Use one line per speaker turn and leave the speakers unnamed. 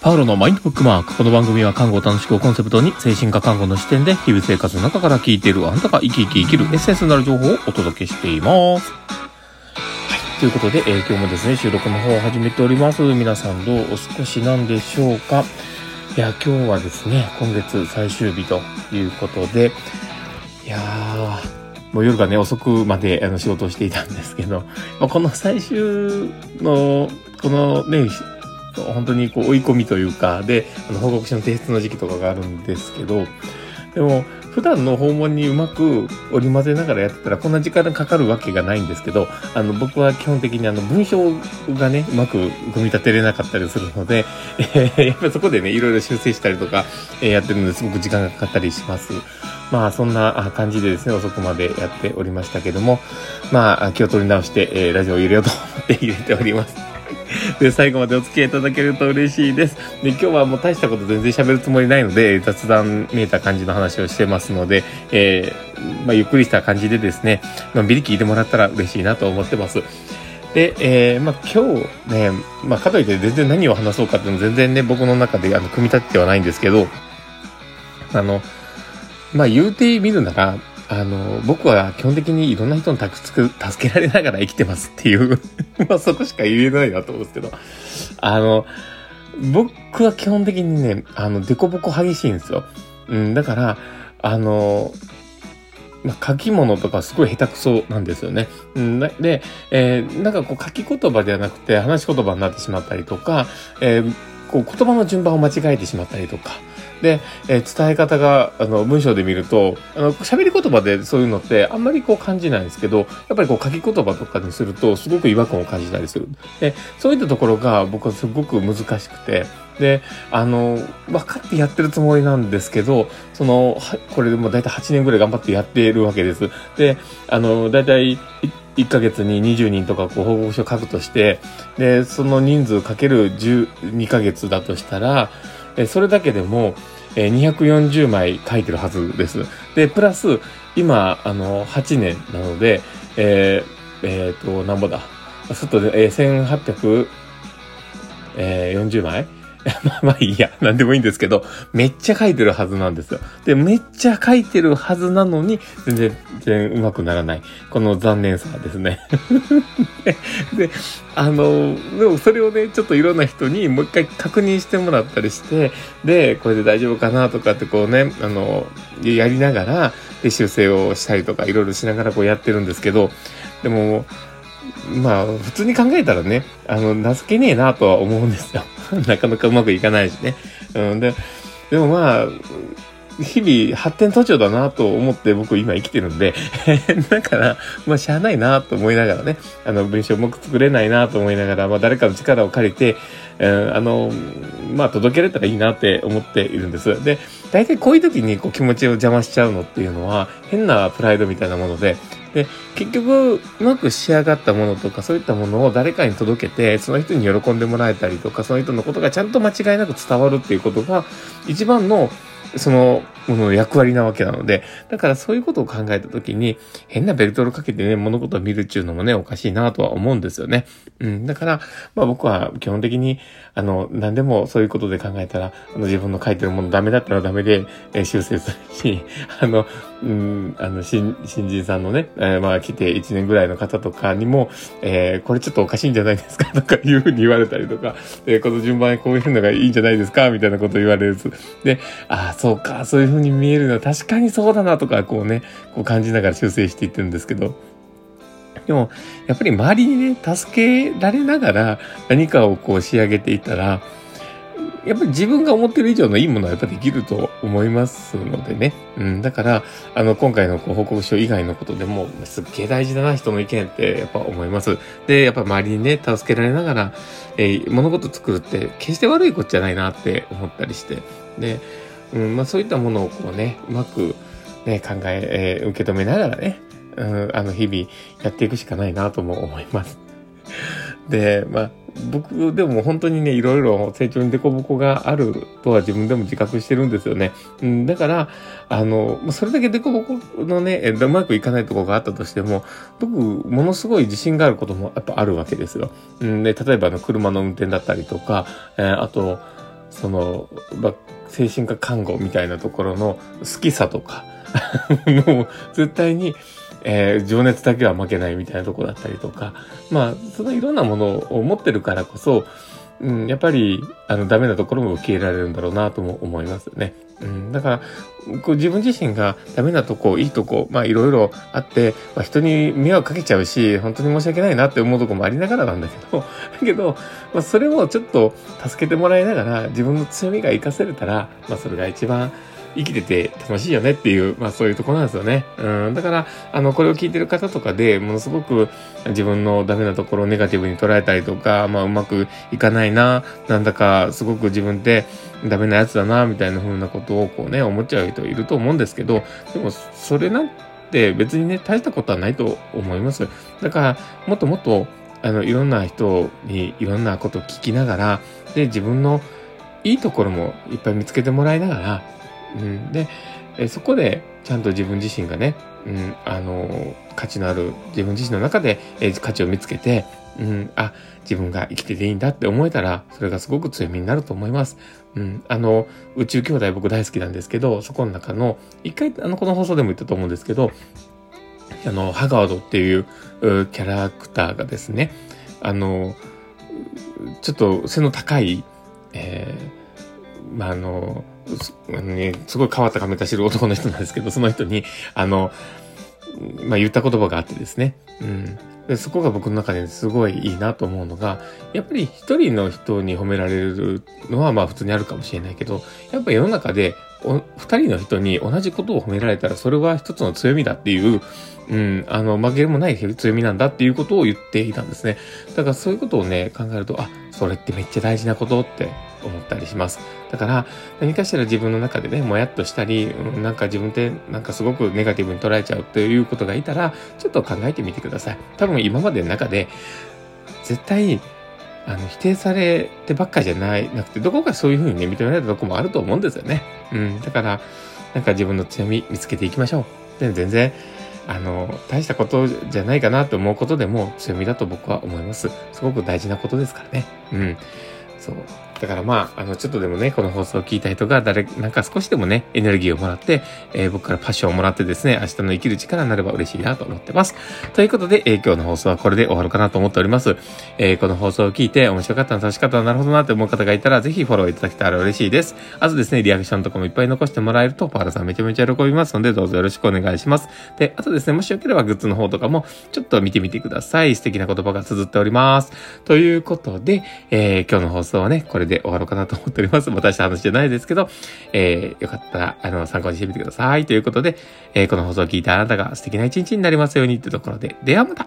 パウロのマインドブックマーク。この番組は看護を楽しくをコンセプトに精神科看護の視点で日々生活の中から聞いているあなたが生き生き生きるエッセンスになる情報をお届けしています。はい。ということで、えー、今日もですね、収録の方を始めております。皆さんどうお過ごしなんでしょうかいや、今日はですね、今月最終日ということで、いやー、もう夜がね、遅くまであの仕事をしていたんですけど、まあ、この最終の、このね、本当にこう追い込みというか、で、あの報告書の提出の時期とかがあるんですけど、でも、普段の訪問にうまく織り交ぜながらやってたらこんな時間かかるわけがないんですけど、あの、僕は基本的にあの、文章がね、うまく組み立てれなかったりするので、えー、やっぱりそこでね、いろいろ修正したりとか、えー、やってるのですごく時間がかかったりします。まあ、そんな感じでですね、遅くまでやっておりましたけども、まあ、気を取り直して、えー、ラジオを入れようと思って入れております。で、最後までお付き合いいただけると嬉しいです。で、今日はもう大したこと全然喋るつもりないので、雑談見えた感じの話をしてますので、えー、まあ、ゆっくりした感じでですね、のんびり聞いてもらったら嬉しいなと思ってます。で、えー、まあ、今日ね、まあ、かといって全然何を話そうかっていうの全然ね、僕の中であの組み立ててはないんですけど、あの、まあ、言うてみるなら、あの、僕は基本的にいろんな人に助けられながら生きてますっていう まあそこしか言えないなと思うんですけど、あの、僕は基本的にね、あの、デコボコ激しいんですよ。うん、だから、あの、まあ、書き物とかすごい下手くそなんですよね。うん、で、えー、なんかこう書き言葉ではなくて話し言葉になってしまったりとか、えー、こう言葉の順番を間違えてしまったりとか、で、えー、伝え方が、あの、文章で見ると、あの、喋り言葉でそういうのってあんまりこう感じないんですけど、やっぱりこう書き言葉とかにするとすごく違和感を感じたりする。で、そういったところが僕はすごく難しくて、で、あの、分かってやってるつもりなんですけど、その、これでもだいたい8年ぐらい頑張ってやっているわけです。で、あの、だいたい1ヶ月に20人とかこう報告書を書くとして、で、その人数かける12ヶ月だとしたら、えそれだけでも、え240枚書いてるはずです。で、プラス、今、あの、8年なので、えー、えー、と、なんぼだ。すっと、えー、1840枚 まあまあいいや。なんでもいいんですけど、めっちゃ書いてるはずなんですよ。で、めっちゃ書いてるはずなのに、全然、全然上手くならない。この残念さですね。で、あの、でもそれをね、ちょっといろんな人にもう一回確認してもらったりして、で、これで大丈夫かなとかってこうね、あの、やりながら、で、修正をしたりとか、いろいろしながらこうやってるんですけど、でも、まあ、普通に考えたらね、あの、情けねえなとは思うんですよ。なかなかうまくいかないしね。うん、で、でもまあ、日々発展途上だなと思って僕今生きてるんで だから、まあしゃあないなと思いながらね、あの文章うまく作れないなと思いながら、まあ誰かの力を借りて、うん、あの、まあ届けられたらいいなって思っているんです。で、大体こういう時にこう気持ちを邪魔しちゃうのっていうのは変なプライドみたいなもので、で、結局、うまく仕上がったものとか、そういったものを誰かに届けて、その人に喜んでもらえたりとか、その人のことがちゃんと間違いなく伝わるっていうことが、一番のそのもの役割なわけなので、だからそういうことを考えたときに、変なベルトルかけてね、物事を見るっていうのもね、おかしいなとは思うんですよね。うん。だから、まあ僕は基本的に、あの、何でもそういうことで考えたら、あの自分の書いてるものダメだったらダメで、えー、修正するし、あの、うん、あの、新、新人さんのね、えー、まあ来て1年ぐらいの方とかにも、えー、これちょっとおかしいんじゃないですか？とかいうふうに言われたりとか、えー、この順番こういうのがいいんじゃないですか？みたいなことを言われる。で、ああ、そうか、そういうふうに見えるのは確かにそうだなとか、こうね、こう感じながら修正していってるんですけど、でも、やっぱり周りにね、助けられながら何かをこう仕上げていたら、やっぱり自分が思ってる以上のいいものはやっぱできると思いますのでね。うん。だから、あの、今回のこう報告書以外のことでも、すっげえ大事だな、人の意見ってやっぱ思います。で、やっぱ周りにね、助けられながら、えー、物事作るって決して悪いことじゃないなって思ったりして。で、うん、まあそういったものをこうね、うまくね、考え、えー、受け止めながらね、うん、あの、日々やっていくしかないなとも思います。で、まあ、僕でも本当にね、いろいろ成長に凸凹があるとは自分でも自覚してるんですよね。うん、だから、あの、それだけ凸凹のね、うまくいかないところがあったとしても、僕、ものすごい自信があることもやっぱあるわけですよ。うん、で、例えばあの車の運転だったりとか、えー、あと、その、まあ、精神科看護みたいなところの好きさとか、もう絶対に、えー、情熱だけは負けないみたいなとこだったりとか、まあ、そのいろんなものを持ってるからこそ、うん、やっぱり、あの、ダメなところも受け入れられるんだろうなとも思いますね。うん、だから、こう自分自身がダメなとこ、いいとこ、まあいろいろあって、まあ人に迷惑かけちゃうし、本当に申し訳ないなって思うとこもありながらなんだけど、だ けど、まあそれをちょっと助けてもらいながら、自分の強みが活かせれたら、まあそれが一番生きてて楽しいよねっていう、まあそういうとこなんですよね。うん。だから、あの、これを聞いてる方とかでものすごく自分のダメなところをネガティブに捉えたりとか、まあうまくいかないな、なんだかすごく自分ってダメなやつだな、みたいな風なことをこうね、思っちゃう人いると思うんですけど、でもそれなんて別にね、大したことはないと思います。だから、もっともっと、あの、いろんな人にいろんなことを聞きながら、で、自分のいいところもいっぱい見つけてもらいながら、うん、で、えそこでちゃんと自分自身がね、うん、あの、価値のある自分自身の中で、え価値を見つけて、うん、あ、自分が生きてていいんだって思えたら、それがすごく強みになると思います。うん、あの、宇宙兄弟僕大好きなんですけど、そこの中の、一回、あの、この放送でも言ったと思うんですけど、あの、ハガードっていうキャラクターがですね、あの、ちょっと背の高い、えー、まあ、あの、あのね、すごい変わった髪型してる男の人なんですけど、その人に、あの、まあ、言った言葉があってですね。うん。でそこが僕の中ですごいいいなと思うのが、やっぱり一人の人に褒められるのはまあ普通にあるかもしれないけど、やっぱ世の中でお二人の人に同じことを褒められたらそれは一つの強みだっていう、うん、あの、負けるもない強みなんだっていうことを言っていたんですね。だからそういうことをね、考えると、あ、それってめっちゃ大事なことって思ったりします。だから、何かしら自分の中でね、もやっとしたり、なんか自分ってなんかすごくネガティブに捉えちゃうっていうことがいたら、ちょっと考えてみてください。多分今までの中で、絶対、あの、否定されてばっかじゃない、なくて、どこかそういうふうにね、認められたとこもあると思うんですよね。うん。だから、なんか自分の強み見つけていきましょう。で、全然、あの、大したことじゃないかなと思うことでも強みだと僕は思います。すごく大事なことですからね。うん。そう。だからまあ、あの、ちょっとでもね、この放送を聞いた人が誰、なんか少しでもね、エネルギーをもらって、えー、僕からパッションをもらってですね、明日の生きる力になれば嬉しいなと思ってます。ということで、えー、今日の放送はこれで終わるかなと思っております。えー、この放送を聞いて面白かったな、楽しかったな、なるほどなって思う方がいたら、ぜひフォローいただけたら嬉しいです。あとですね、リアクションとかもいっぱい残してもらえると、パーラさんめちゃめちゃ喜びますので、どうぞよろしくお願いします。で、あとですね、もしよければグッズの方とかも、ちょっと見てみてください。素敵な言葉が綴っております。ということで、え、今日の放送はね、これでで終わろうかなと思っております。私の話じゃないですけど、えー、よかったら、あの、参考にしてみてください。ということで、えー、この放送を聞いたあなたが素敵な一日になりますようにってところで、ではまた